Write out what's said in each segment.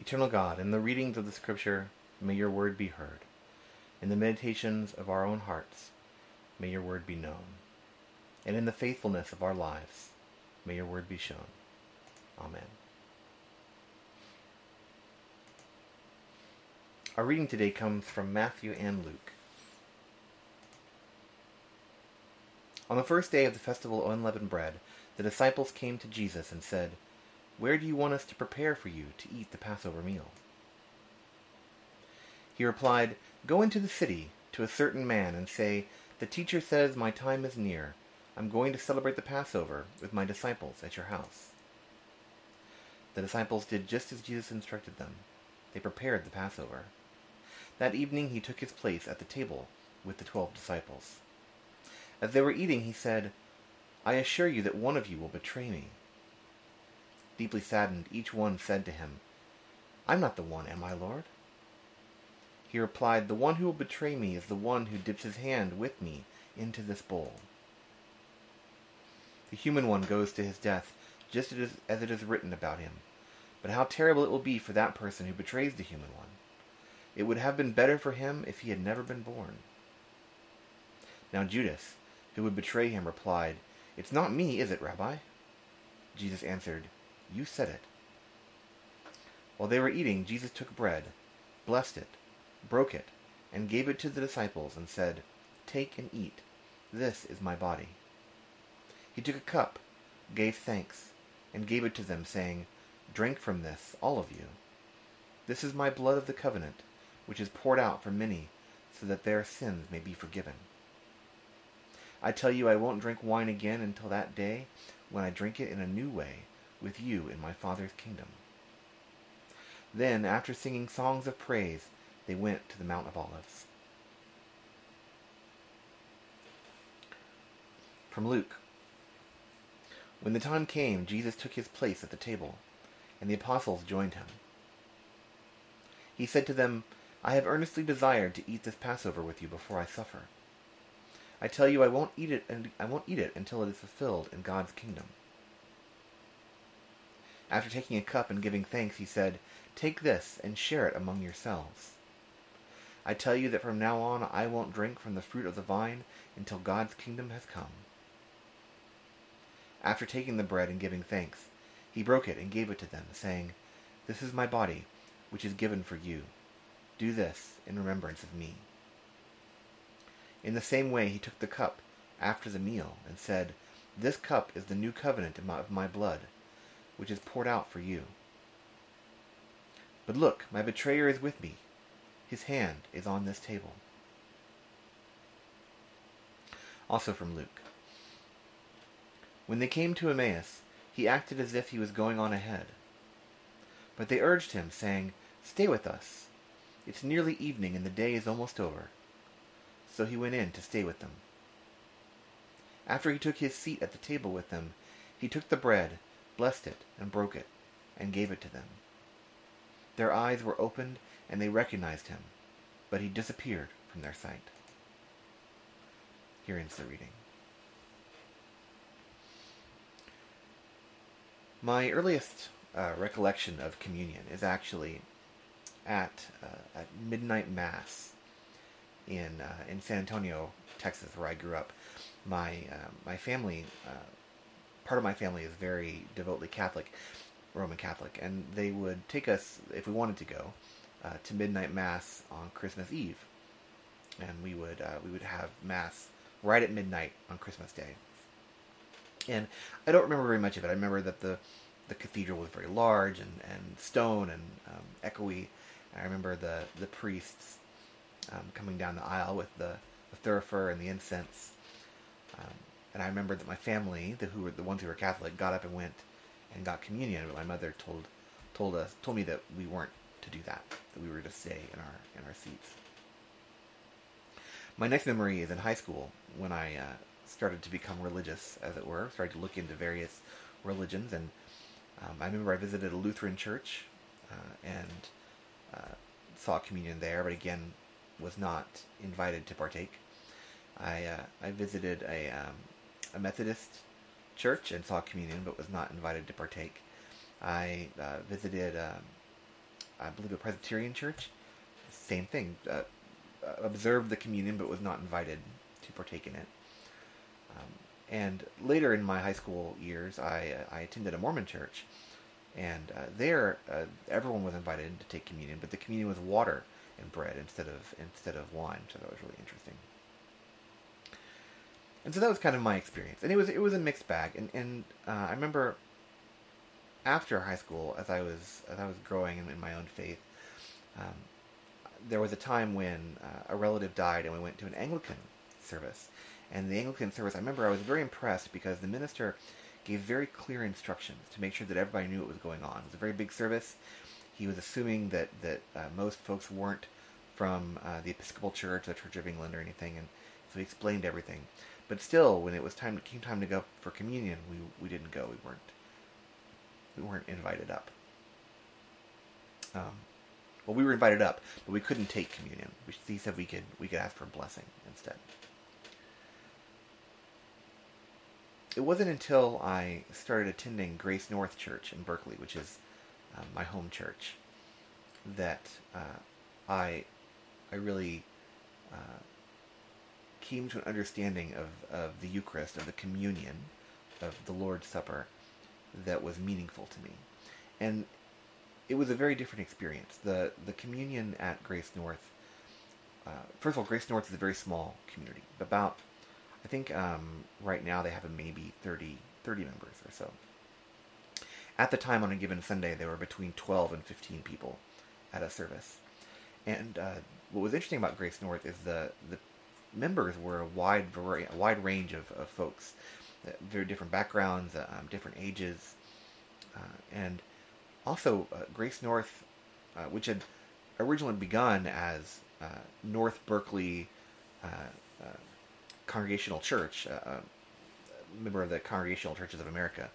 Eternal God, in the readings of the Scripture, may your word be heard. In the meditations of our own hearts, may your word be known. And in the faithfulness of our lives, may your word be shown. Amen. Our reading today comes from Matthew and Luke. On the first day of the festival of unleavened bread, the disciples came to Jesus and said, Where do you want us to prepare for you to eat the Passover meal? He replied, Go into the city to a certain man and say, The teacher says, My time is near. I'm going to celebrate the Passover with my disciples at your house. The disciples did just as Jesus instructed them. They prepared the Passover. That evening he took his place at the table with the twelve disciples. As they were eating, he said, I assure you that one of you will betray me. Deeply saddened, each one said to him, I'm not the one, am I, Lord? He replied, The one who will betray me is the one who dips his hand with me into this bowl. The human one goes to his death, just as it is written about him. But how terrible it will be for that person who betrays the human one. It would have been better for him if he had never been born. Now Judas, who would betray him, replied, It's not me, is it, Rabbi? Jesus answered, You said it. While they were eating, Jesus took bread, blessed it, broke it, and gave it to the disciples, and said, Take and eat. This is my body. He took a cup, gave thanks, and gave it to them, saying, Drink from this, all of you. This is my blood of the covenant, which is poured out for many, so that their sins may be forgiven. I tell you, I won't drink wine again until that day when I drink it in a new way with you in my Father's kingdom. Then, after singing songs of praise, they went to the Mount of Olives. From Luke. When the time came, Jesus took his place at the table, and the apostles joined him. He said to them, I have earnestly desired to eat this Passover with you before I suffer. I tell you, I won't eat it, and I won't eat it until it is fulfilled in God's kingdom. After taking a cup and giving thanks, he said, Take this and share it among yourselves. I tell you that from now on I won't drink from the fruit of the vine until God's kingdom has come. After taking the bread and giving thanks, he broke it and gave it to them, saying, This is my body, which is given for you. Do this in remembrance of me. In the same way, he took the cup after the meal and said, This cup is the new covenant of my blood, which is poured out for you. But look, my betrayer is with me. His hand is on this table. Also from Luke. When they came to Emmaus, he acted as if he was going on ahead. But they urged him, saying, Stay with us. It's nearly evening and the day is almost over. So he went in to stay with them. After he took his seat at the table with them, he took the bread, blessed it, and broke it, and gave it to them. Their eyes were opened, and they recognized him, but he disappeared from their sight. Here ends the reading. My earliest uh, recollection of communion is actually at uh, at midnight mass in uh, in San Antonio, Texas, where I grew up. My uh, my family, uh, part of my family is very devotedly Catholic, Roman Catholic, and they would take us if we wanted to go uh, to midnight mass on Christmas Eve, and we would we would have mass right at midnight on Christmas Day. And I don't remember very much of it. I remember that the the cathedral was very large and, and stone and um, echoey. I remember the the priests um, coming down the aisle with the, the thurifer and the incense. And I remember that my family, the who were the ones who were Catholic, got up and went and got communion. But my mother told told us told me that we weren't to do that. That we were to stay in our in our seats. My next memory is in high school when I uh, started to become religious, as it were, started to look into various religions, and um, I remember I visited a Lutheran church uh, and uh, saw communion there, but again was not invited to partake. I uh, I visited a um, a Methodist church and saw communion, but was not invited to partake. I uh, visited um, I believe, a Presbyterian church. Same thing. Uh, observed the communion, but was not invited to partake in it. Um, and later in my high school years, I, uh, I attended a Mormon church, and uh, there uh, everyone was invited to take communion, but the communion was water and bread instead of instead of wine, so that was really interesting. And so that was kind of my experience, and it was it was a mixed bag. And and uh, I remember after high school, as I was as I was growing in, in my own faith, um, there was a time when uh, a relative died, and we went to an Anglican service. And the Anglican service, I remember I was very impressed because the minister gave very clear instructions to make sure that everybody knew what was going on. It was a very big service. He was assuming that that uh, most folks weren't from uh, the Episcopal Church, the Church of England, or anything, and so he explained everything. But still, when it was time came time to go for communion, we we didn't go. We weren't we weren't invited up. Um, well, we were invited up, but we couldn't take communion. He said we could we could ask for a blessing instead. It wasn't until I started attending Grace North Church in Berkeley, which is uh, my home church, that uh, I I really uh, came to an understanding of, of the Eucharist, of the communion, of the Lord's Supper, that was meaningful to me. And it was a very different experience. The the communion at Grace North. Uh, first of all, Grace North is a very small community. About, I think um, right now they have maybe 30, 30 members or so. At the time, on a given Sunday, there were between 12 and 15 people at a service. And uh, what was interesting about Grace North is the the members were a wide variety, a wide range of, of folks, uh, very different backgrounds, um, different ages, uh, and also uh, Grace North, uh, which had originally begun as uh, North Berkeley uh, Congregational Church, a member of the Congregational Churches of America,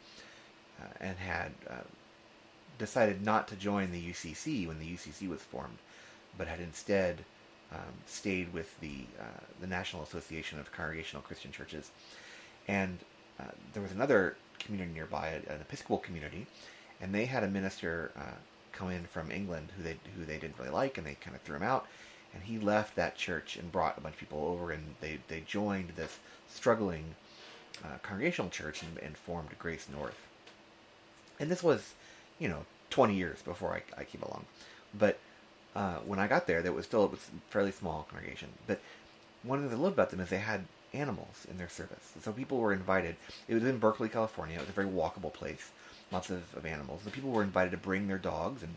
and had decided not to join the UCC when the UCC was formed, but had instead um, stayed with the uh, the National Association of Congregational Christian Churches, and uh, there was another community nearby, an Episcopal community, and they had a minister uh, come in from England who they who they didn't really like, and they kind of threw him out. And he left that church and brought a bunch of people over, and they they joined this struggling uh, congregational church and, and, formed Grace North. And this was, you know, 20 years before I, I came along, but uh, when I got there, there was still a fairly small congregation. But one thing I loved about them is they had animals in their service. so people were invited. It was in Berkeley, California. It was a very walkable place lots of, of animals. The people were invited to bring their dogs and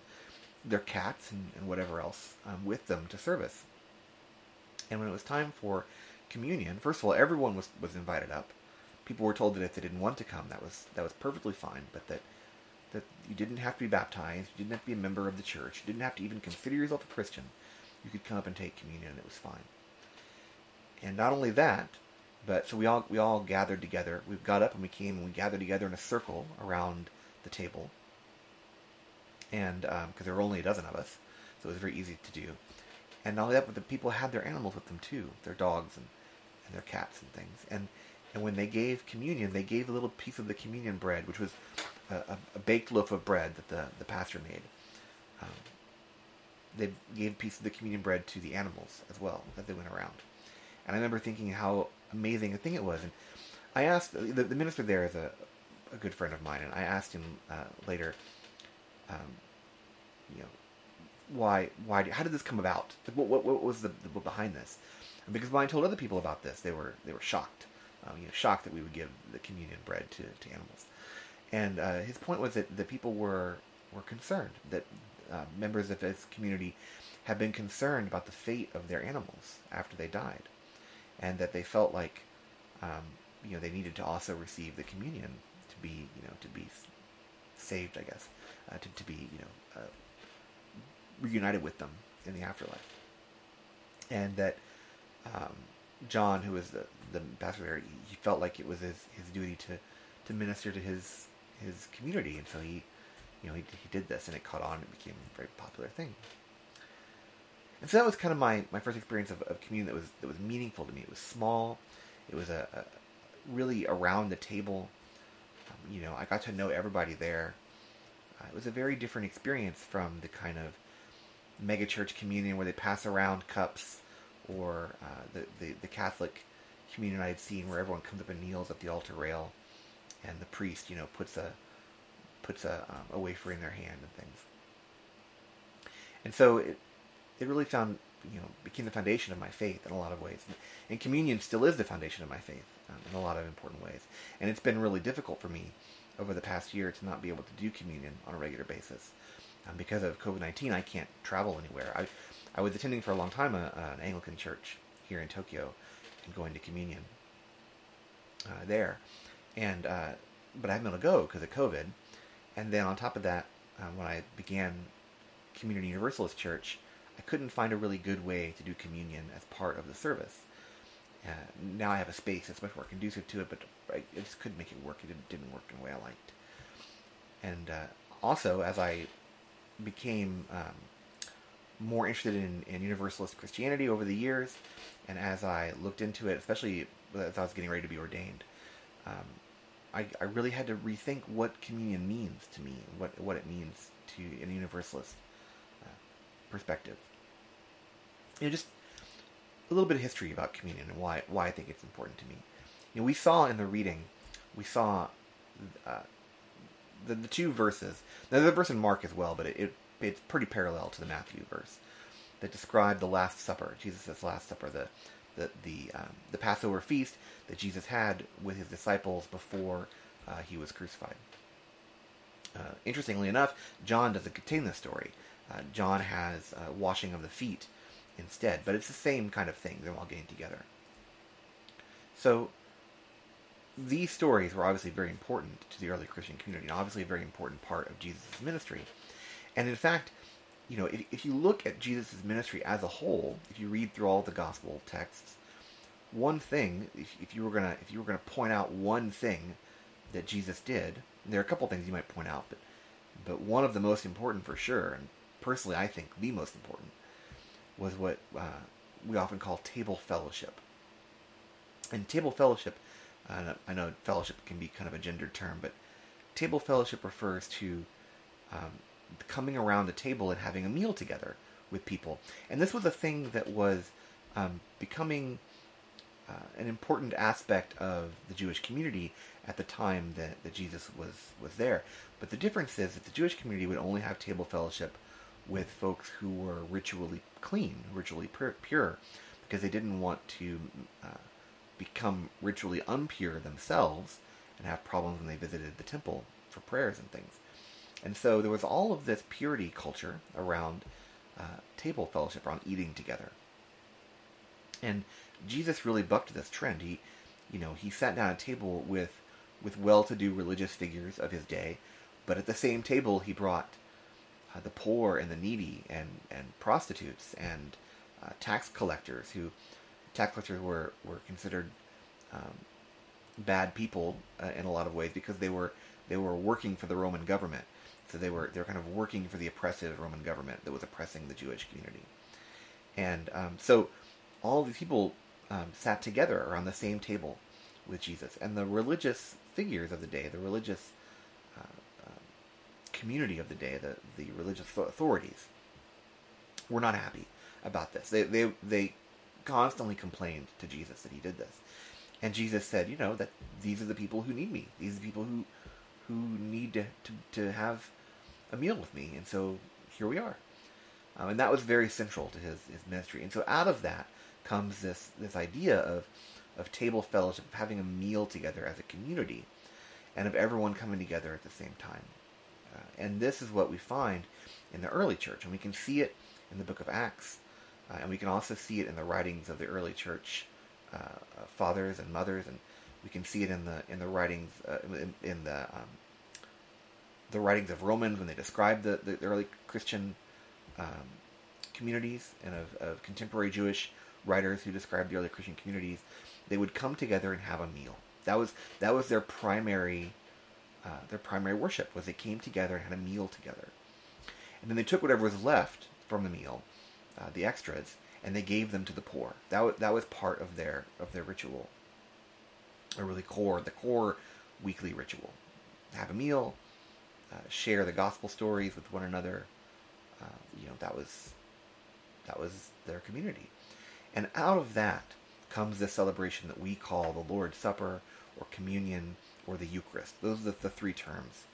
their cats and, and whatever else um, with them to service. And when it was time for communion, first of all, everyone was, was invited up. People were told that if they didn't want to come, that was that was perfectly fine, but that that you didn't have to be baptized, you didn't have to be a member of the church, you didn't have to even consider yourself a Christian. You could come up and take communion, and it was fine. And not only that, but so we all we all gathered together. We got up and we came and we gathered together in a circle around the table, and because um, there were only a dozen of us, so it was very easy to do. And not only that, but the people had their animals with them too, their dogs and, and their cats and things. And and when they gave communion, they gave a little piece of the communion bread, which was a, a, baked loaf of bread that the, the pastor made. Um, they gave a piece of the communion bread to the animals as well as they went around. And I remember thinking how amazing a thing it was. And I asked the, the minister there is a, a good friend of mine, and I asked him uh, later, um, you know, why, why, how did this come about? What, what, what was the, the behind this? And because when I told other people about this, they were they were shocked, um, you know, shocked that we would give the communion bread to, to animals. And uh, his point was that the people were were concerned that uh, members of his community had been concerned about the fate of their animals after they died, and that they felt like um, you know they needed to also receive the communion to be you know to be saved, I guess, uh, to to be you know uh, reunited with them in the afterlife, and that um, John, who was the the pastor there, he felt like it was his his duty to to minister to his his community, and so he you know he he did this, and it caught on. It became a very popular thing. And so that was kind of my, my first experience of, of communion that was that was meaningful to me. It was small. It was a, a really around the table you know, I got to know everybody there. Uh, it was a very different experience from the kind of megachurch communion where they pass around cups, or uh, the, the the Catholic communion I'd seen where everyone comes up and kneels at the altar rail, and the priest, you know, puts a puts a, um, a wafer in their hand and things. And so it it really found you know became the foundation of my faith in a lot of ways, and communion still is the foundation of my faith um, in a lot of important ways. And it's been really difficult for me over the past year to not be able to do communion on a regular basis um, because of COVID nineteen. I can't travel anywhere. I I was attending for a long time a, an Anglican church here in Tokyo and going to communion uh, there, and uh, but I haven't been able to go because of COVID. And then on top of that, um, when I began Community Universalist Church, I couldn't find a really good way to do communion as part of the service. Uh, now I have a space that's much more conducive to it, but I, just couldn't make it work. It didn't, didn't work in the way I liked. And uh, also, as I became um, more interested in, in, Universalist Christianity over the years, and as I looked into it, especially as I was getting ready to be ordained, um, I, I, really had to rethink what communion means to me, what what it means to a Universalist uh, perspective you know, just a little bit of history about communion and why why I think it's important to me. You know, we saw in the reading, we saw uh, the the two verses. Now, there's a verse in Mark as well, but it, it it's pretty parallel to the Matthew verse that describe the Last Supper, Jesus' Last Supper, the the the um, the Passover feast that Jesus had with his disciples before uh, he was crucified. Uh, interestingly enough, John doesn't contain this story. Uh, John has uh, washing of the feet instead. But it's the same kind of thing. They're all getting together. So these stories were obviously very important to the early Christian community, and obviously a very important part of Jesus' ministry. And in fact, you know, if, if you look at Jesus' ministry as a whole, if you read through all the gospel texts, one thing, if, if you were gonna if you were gonna point out one thing that Jesus did, there are a couple things you might point out, but but one of the most important for sure, and personally I think the most important, was what uh, we often call table fellowship. And table fellowship, uh, I know fellowship can be kind of a gendered term, but table fellowship refers to um, coming around the table and having a meal together with people. And this was a thing that was um, becoming uh, an important aspect of the Jewish community at the time that, that Jesus was, was there. But the difference is that the Jewish community would only have table fellowship with folks who were ritually clean, ritually pure, because they didn't want to uh, become ritually unpure themselves and have problems when they visited the temple for prayers and things. And so there was all of this purity culture around uh, table fellowship, around eating together. And Jesus really bucked this trend. He, you know, he sat down at a table with with well-to-do religious figures of his day, but at the same table he brought uh, the poor and the needy and, and prostitutes and uh, tax collectors who tax collectors were, were considered um, bad people uh, in a lot of ways because they were they were working for the Roman government. So they were they were kind of working for the oppressive Roman government that was oppressing the Jewish community. And um, so all these people um, sat together around the same table with Jesus, and the religious figures of the day, the religious community of the day, the, the religious authorities, were not happy about this. They, they, they constantly complained to Jesus that he did this. And Jesus said, you know, that these are the people who need me. These are the people who, who need to, to, to have a meal with me. And so here we are. Um, and that was very central to his, his ministry. And so out of that comes this, this idea of, of table fellowship, of having a meal together as a community, and of everyone coming together at the same time. Uh, and this is what we find in the early church, and we can see it in the book of Acts, uh, and we can also see it in the writings of the early church uh, fathers and mothers, and we can see it in the in the writings uh, in, in, the um, the writings of Romans when they describe the, the early Christian um, communities and of, of contemporary Jewish writers who describe the early Christian communities. They would come together and have a meal. That was that was their primary uh, their primary worship was they came together and had a meal together, and then they took whatever was left from the meal, uh, the extras, and they gave them to the poor. That was, that was part of their of their ritual, a really core the core weekly ritual. Have a meal, share the gospel stories with one another. Uh, you know that was that was their community. And out of that comes this celebration that we call the Lord's Supper or communion or the Eucharist. Those are the three terms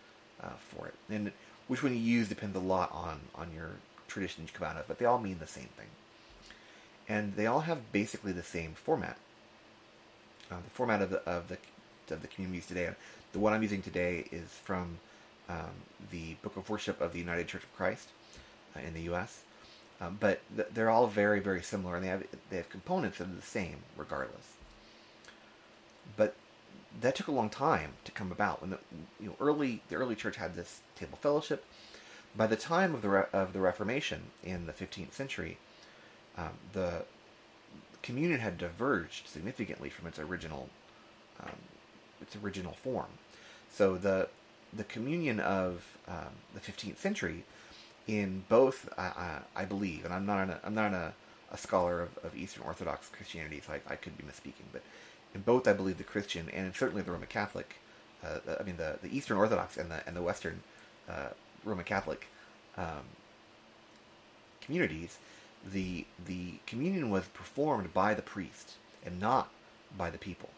uh, for it. And which one you use depends a lot on, on your tradition you come out of, but they all mean the same thing. And they all have basically the same format. Uh, the format of the, of the of the communities today. The one I'm using today is from um, the Book of Worship of the United Church of Christ uh, in the U.S. Um, but th- they're all very, very similar, and they have they have components that are the same, regardless. But that took a long time to come about. When the you know early the early church had this table fellowship, by the time of the Re- of the Reformation in the 15th century, um, the communion had diverged significantly from its original um, its original form. So the the communion of um, the 15th century, in both, uh, I believe, and I'm not a, I'm not a, a scholar of, of, Eastern Orthodox Christianity, so I, I, could be misspeaking, but in both, I believe the Christian and certainly the Roman Catholic, uh, I mean the, the Eastern Orthodox and the and the Western uh, Roman Catholic um, communities, the the communion was performed by the priest and not by the people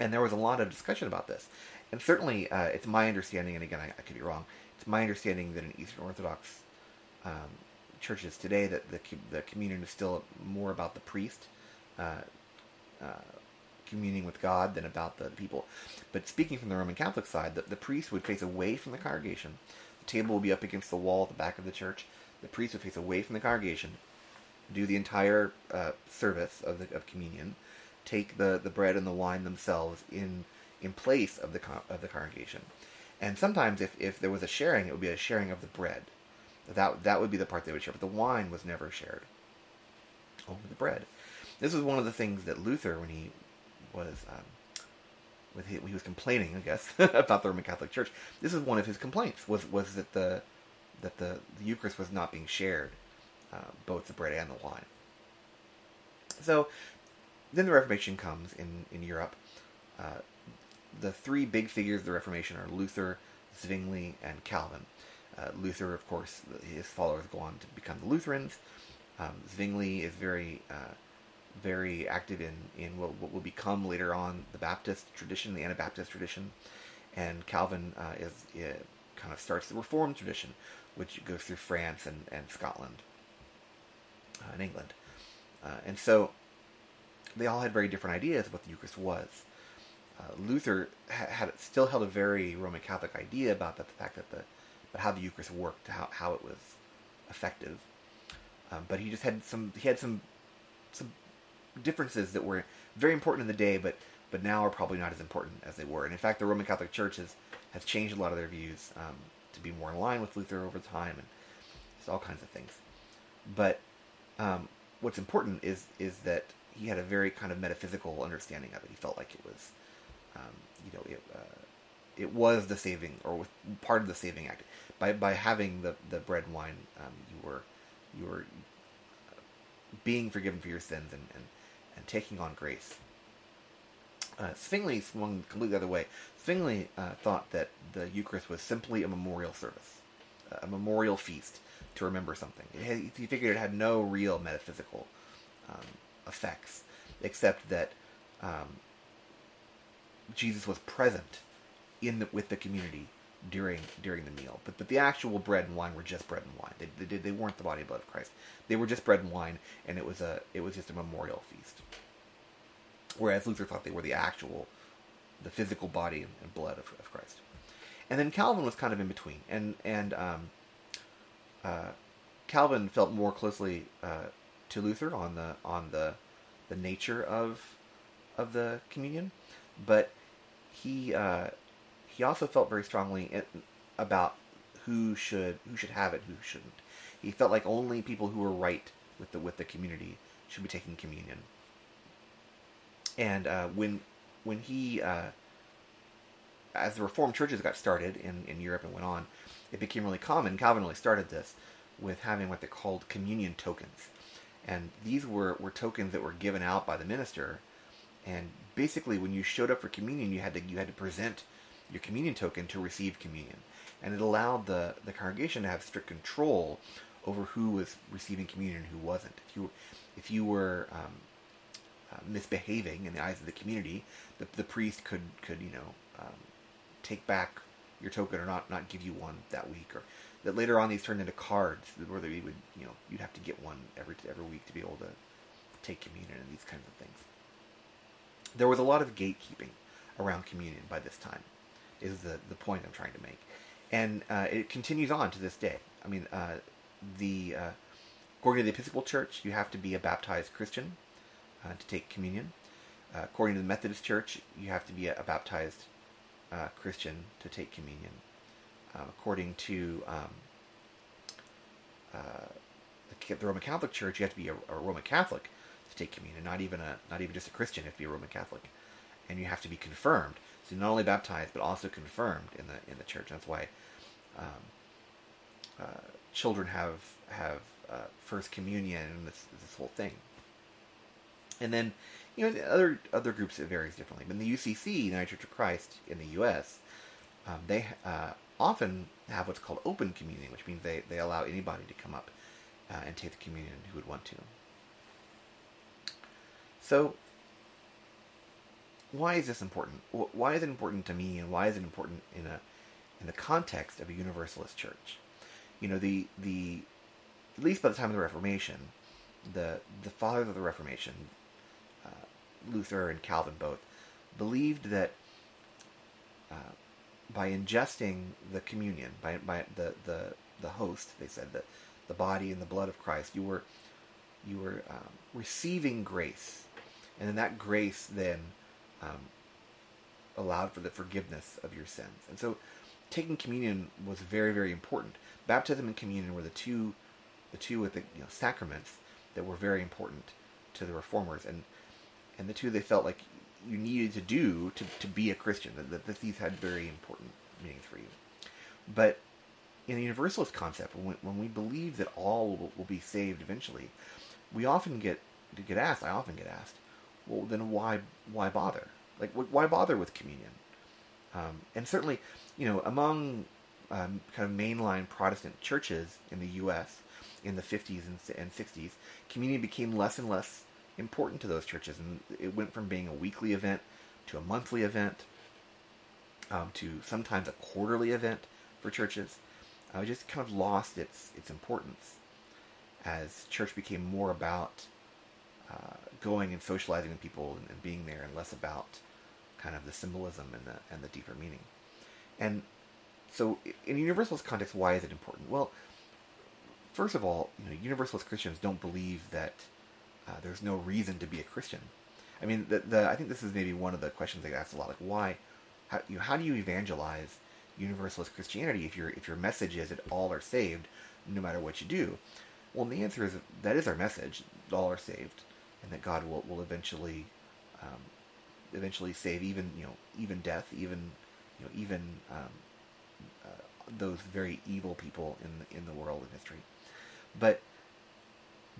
and there was a lot of discussion about this. And certainly, uh, it's my understanding, and again, I, I, could be wrong. It's my understanding that in Eastern Orthodox um, churches today, that the the communion is still more about the priest uh, uh, communing with God than about the people. But speaking from the Roman Catholic side, the, the priest would face away from the congregation. The table would be up against the wall at the back of the church. The priest would face away from the congregation, do the entire uh, service of the of communion take the, the bread and the wine themselves in in place of the of the congregation. And sometimes, if, if there was a sharing, it would be a sharing of the bread. That that would be the part they would share. But the wine was never shared. Only the bread. This was one of the things that Luther, when he was um, with he, he was complaining, I guess, about the Roman Catholic Church. This is one of his complaints was was that the that the, the Eucharist was not being shared, uh, both the bread and the wine. So then the Reformation comes in, in Europe. Uh, the three big figures of the Reformation are Luther, Zwingli, and Calvin. Uh, Luther, of course, his followers go on to become the Lutherans. Um, Zwingli is very, uh, very active in, in what, what, will become later on the Baptist tradition, the Anabaptist tradition. And Calvin uh, is uh, kind of starts the Reformed tradition, which goes through France and, and Scotland uh, and England. and so they all had very different ideas of what the Eucharist was. Uh, Luther ha- had still held a very Roman Catholic idea about that, the fact that the, about how the Eucharist worked, how how it was effective. Um, but he just had some he had some some differences that were very important in the day, but but now are probably not as important as they were. And in fact, the Roman Catholic Church has, has changed a lot of their views um, to be more in line with Luther over time, and all kinds of things. But um, what's important is is that he had a very kind of metaphysical understanding of it. He felt like it was, um, you know, it, uh, it was the saving or part of the saving act. By by having the, the bread and wine, um, you were you were uh, being forgiven for your sins and, and, and taking on grace. Uh, Zwingli swung completely the other way. Zwingli uh, thought that the Eucharist was simply a memorial service, a memorial feast to remember something. Had, he figured it had no real metaphysical um, effects, except that um, Jesus was present in the, with the community during during the meal. But but the actual bread and wine were just bread and wine. They, they, they weren't the body and blood of Christ. They were just bread and wine, and it was a it was just a memorial feast. Whereas Luther thought they were the actual, the physical body and blood of, of Christ. And then Calvin was kind of in between, and and um, uh, Calvin felt more closely uh, to Luther on the on the the nature of of the communion, but he uh, he also felt very strongly in, about who should who should have it, who shouldn't. He felt like only people who were right with the with the community should be taking communion. And uh, when when he uh, as the Reformed churches got started in, in Europe and went on, it became really common. Calvin really started this with having what they called communion tokens and these were, were tokens that were given out by the minister. And basically, when you showed up for communion, you had to you had to present your communion token to receive communion, and it allowed the the congregation to have strict control over who was receiving communion and who wasn't. If you if you were um, uh, misbehaving in the eyes of the community, the, the priest could could you know um, take back your token or not not give you one that week, or that later on these turned into cards where they would you know you'd have to get one every every week to be able to take communion and these kinds of things. There was a lot of gatekeeping around communion by this time, is the the point I'm trying to make, and uh, it continues on to this day. I mean, uh, the uh, according to the Episcopal Church, you have to be a baptized Christian uh, to take communion. Uh, according to the Methodist Church, you have to be a, a baptized uh, Christian to take communion. According to um, the, the, Roman Catholic Church, you have to be a, a, Roman Catholic take communion, not even a not even just a Christian. If You have to be a Roman Catholic, and you have to be confirmed. So not only baptized, but also confirmed in the in the church. That's why um, uh, children have have uh, first communion and this this whole thing. And then, you know, other other groups it varies differently. But in the UCC, United Church of Christ in the U.S., um, they uh, often have what's called open communion, which means they, they allow anybody to come up uh, and take the communion who would want to. So, why is this important? Why is it important to me, and why is it important in a in the context of a Universalist church? You know, the the at least by the time of the Reformation, the the fathers of the Reformation, uh, Luther and Calvin both, believed that uh, by ingesting the communion, by by the the the host, they said that the body and the blood of Christ, you were you were um, receiving grace, and then that grace then um, allowed for the forgiveness of your sins. And so, taking communion was very very important. Baptism and communion were the two the two with the you know, sacraments that were very important to the reformers, and and the two they felt like you needed to do to, to be a Christian. That, that these had very important meanings for you. But in the universalist concept, when, when we believe that all will, will, be saved eventually, we often get get asked. I often get asked, well, then why why bother? Like, why bother with communion? Um, and certainly, you know, among um, kind of mainline Protestant churches in the U.S. in the 50s and, and 60s, communion became less and less important to those churches, and it went from being a weekly event to a monthly event um, to sometimes a quarterly event for churches. Uh, it just kind of lost its its importance as church became more about uh, going and socializing with people and, and, being there, and less about kind of the symbolism and the and the deeper meaning. And so, in Universalist context, why is it important? Well, first of all, you know, Universalist Christians don't believe that uh, there's no reason to be a Christian. I mean, the, the I think this is maybe one of the questions they ask a lot, like why, how, you know, how do you evangelize Universalist Christianity if your if your message is that all are saved, no matter what you do? Well, the answer is that is our message: all are saved, and that God will will eventually, um, eventually save even you know even death, even you know even um, uh, those very evil people in the, in the world in history. But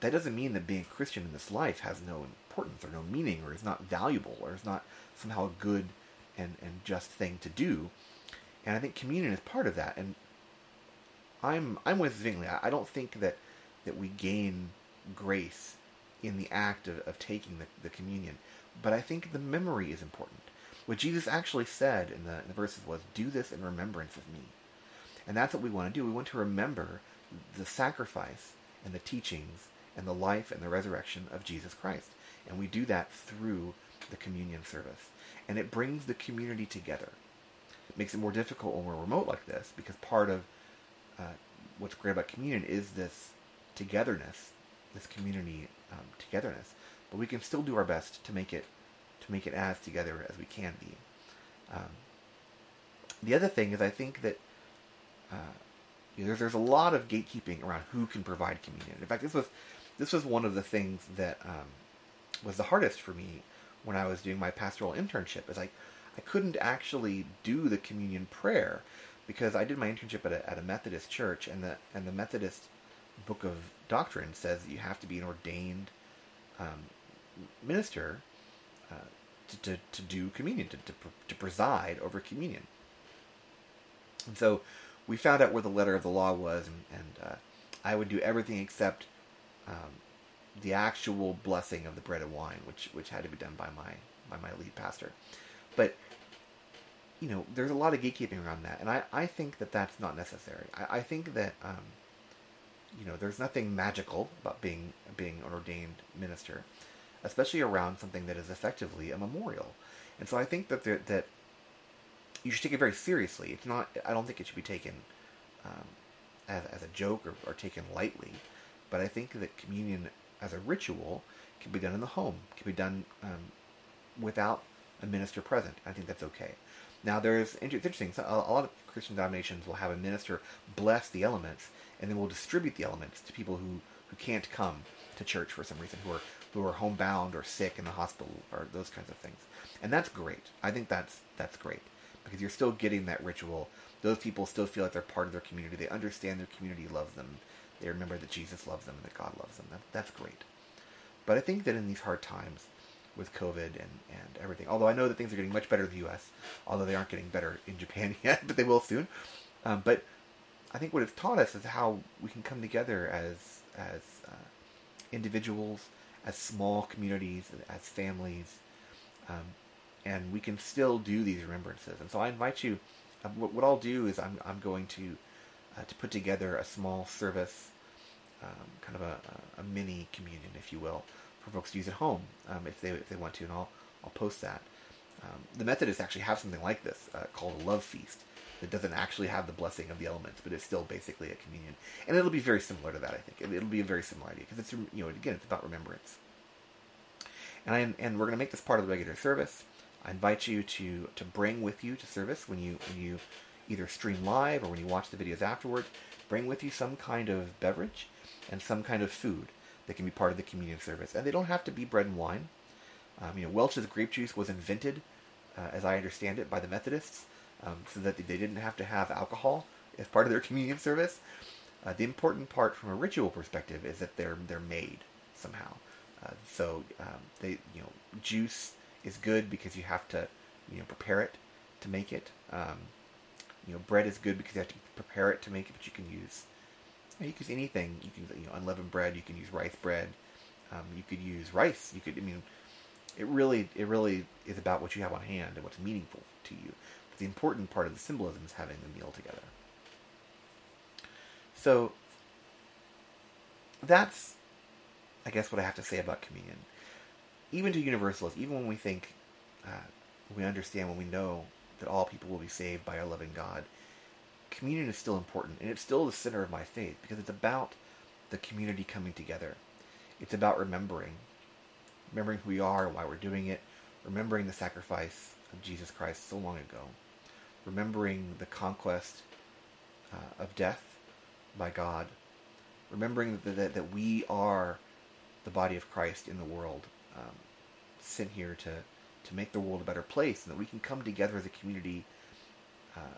that doesn't mean that being a Christian in this life has no importance or no meaning or is not valuable or is not somehow a good and, and just thing to do. And I think communion is part of that. And I'm I'm with Zwingli. I, I don't think that that we gain grace in the act of, of taking the, the communion. But I think the memory is important. What Jesus actually said in the, in the verses was, Do this in remembrance of me. And that's what we want to do. We want to remember the sacrifice and the teachings and the life and the resurrection of Jesus Christ. And we do that through the communion service. And it brings the community together. It makes it more difficult when we're remote like this because part of uh, what's great about communion is this togetherness, this community um, togetherness. But we can still do our best to make it to make it as together as we can be. Um, the other thing is, I think that uh, you know, there's, there's a lot of gatekeeping around who can provide communion. In fact, this was this was one of the things that um, was the hardest for me when I was doing my pastoral internship. Is like I couldn't actually do the communion prayer because I did my internship at a, at a Methodist church, and the and the Methodist book of doctrine says you have to be an ordained um, minister uh, to, to, to do communion, to, to, to preside over communion. And so we found out where the letter of the law was, and, and uh, I would do everything except um, the actual blessing of the bread and wine, which which had to be done by my by my lead pastor. But you know, there's a lot of gatekeeping around that, and I, I think that that's not necessary. I, I think that um, you know, there's nothing magical about being being an ordained minister, especially around something that is effectively a memorial. And so I think that there, that you should take it very seriously. It's not. I don't think it should be taken um, as as a joke or, or taken lightly. But I think that communion as a ritual can be done in the home, can be done um, without a minister present. I think that's okay. Now, there's it's interesting. So a, a lot of Christian denominations will have a minister bless the elements, and then we'll distribute the elements to people who, who can't come to church for some reason, who are who are homebound or sick in the hospital or those kinds of things. And that's great. I think that's that's great because you're still getting that ritual. Those people still feel like they're part of their community. They understand their community loves them. They remember that Jesus loves them and that God loves them. That, that's great. But I think that in these hard times with COVID and, and everything, although I know that things are getting much better in the U.S., although they aren't getting better in Japan yet, but they will soon. Um, but I think what it's taught us is how we can come together as as uh, individuals, as small communities, as families, um, and we can still do these remembrances. And so I invite you. Uh, what, what, I'll do is I'm I'm going to uh, to put together a small service, um, kind of a, a, mini communion, if you will, for folks to use at home um, if they if they want to, and I'll I'll post that. Um, the Methodists actually have something like this uh, called a love feast that doesn't actually have the blessing of the elements, but it's still basically a communion, and it'll be very similar to that. I think it'll be a very similar idea because it's you know again it's about remembrance. And I, and we're going to make this part of the regular service. I invite you to to bring with you to service when you when you either stream live or when you watch the videos afterward. Bring with you some kind of beverage and some kind of food that can be part of the communion service, and they don't have to be bread and wine. Um, you know, Welch's grape juice was invented, uh, as I understand it, by the Methodists, um, so that they didn't have to have alcohol as part of their communion service. Uh, the important part from a ritual perspective is that they're they're made somehow. Uh, so um, they you know juice is good because you have to, you know, prepare it to make it. Um, you know, bread is good because you have to prepare it to make it, but you can use you can use anything. You can you know unleavened bread. You can use rice bread. Um, you could use rice. You could I mean, it really it really is about what you have on hand and what's meaningful to you. The important part of the symbolism is having the meal together. So that's I guess what I have to say about communion even to universalists, even when we think, uh, we understand, when we know that all people will be saved by our loving God, communion is still important, and it's still the center of my faith because it's about the community coming together. It's about remembering, remembering who we are, and why we're doing it, remembering the sacrifice of Jesus Christ so long ago, remembering the conquest uh, of death by God, remembering that, that, that we are the body of Christ in the world um, sent here to to make the world a better place, and that we can come together as a community uh,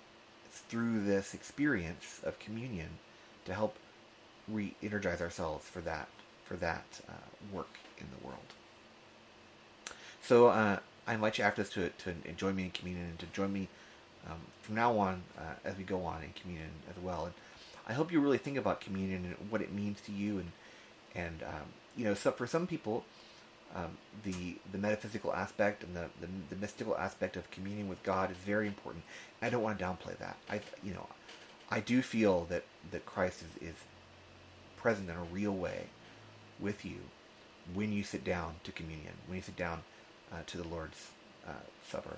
through this experience of communion to help re-energize ourselves for that for that uh, work in the world. So uh, I invite you after this to to join me in communion and to join me um, from now on uh, as we go on in communion as well. And I hope you really think about communion and what it means to you and and um, you know so for some people um, the the metaphysical aspect and the, the, the mystical aspect of communion with God is very important. I don't want to downplay that. I you know I do feel that that Christ is, is present in a real way with you when you sit down to communion, when you sit down uh, to the Lord's uh, Supper.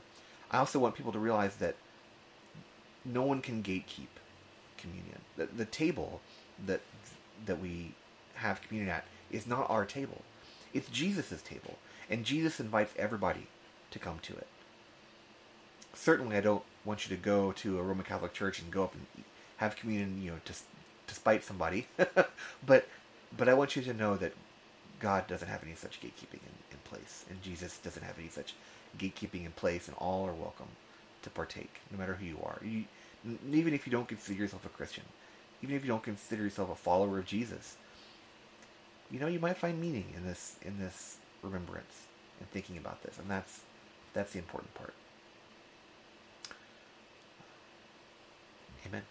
I also want people to realize that no one can gatekeep communion. The, the table that that we have communion at is not our table. It's Jesus' table, and Jesus invites everybody to come to it. Certainly, I don't want you to go to a Roman Catholic church and go up and have communion, you know, to to spite somebody. but but I want you to know that God doesn't have any such gatekeeping in, in place, and Jesus doesn't have any such gatekeeping in place, and all are welcome to partake, no matter who you are. You, even if you don't consider yourself a Christian, even if you don't consider yourself a follower of Jesus, you know, you might find meaning in this in this remembrance and thinking about this, and that's that's the important part. Amen.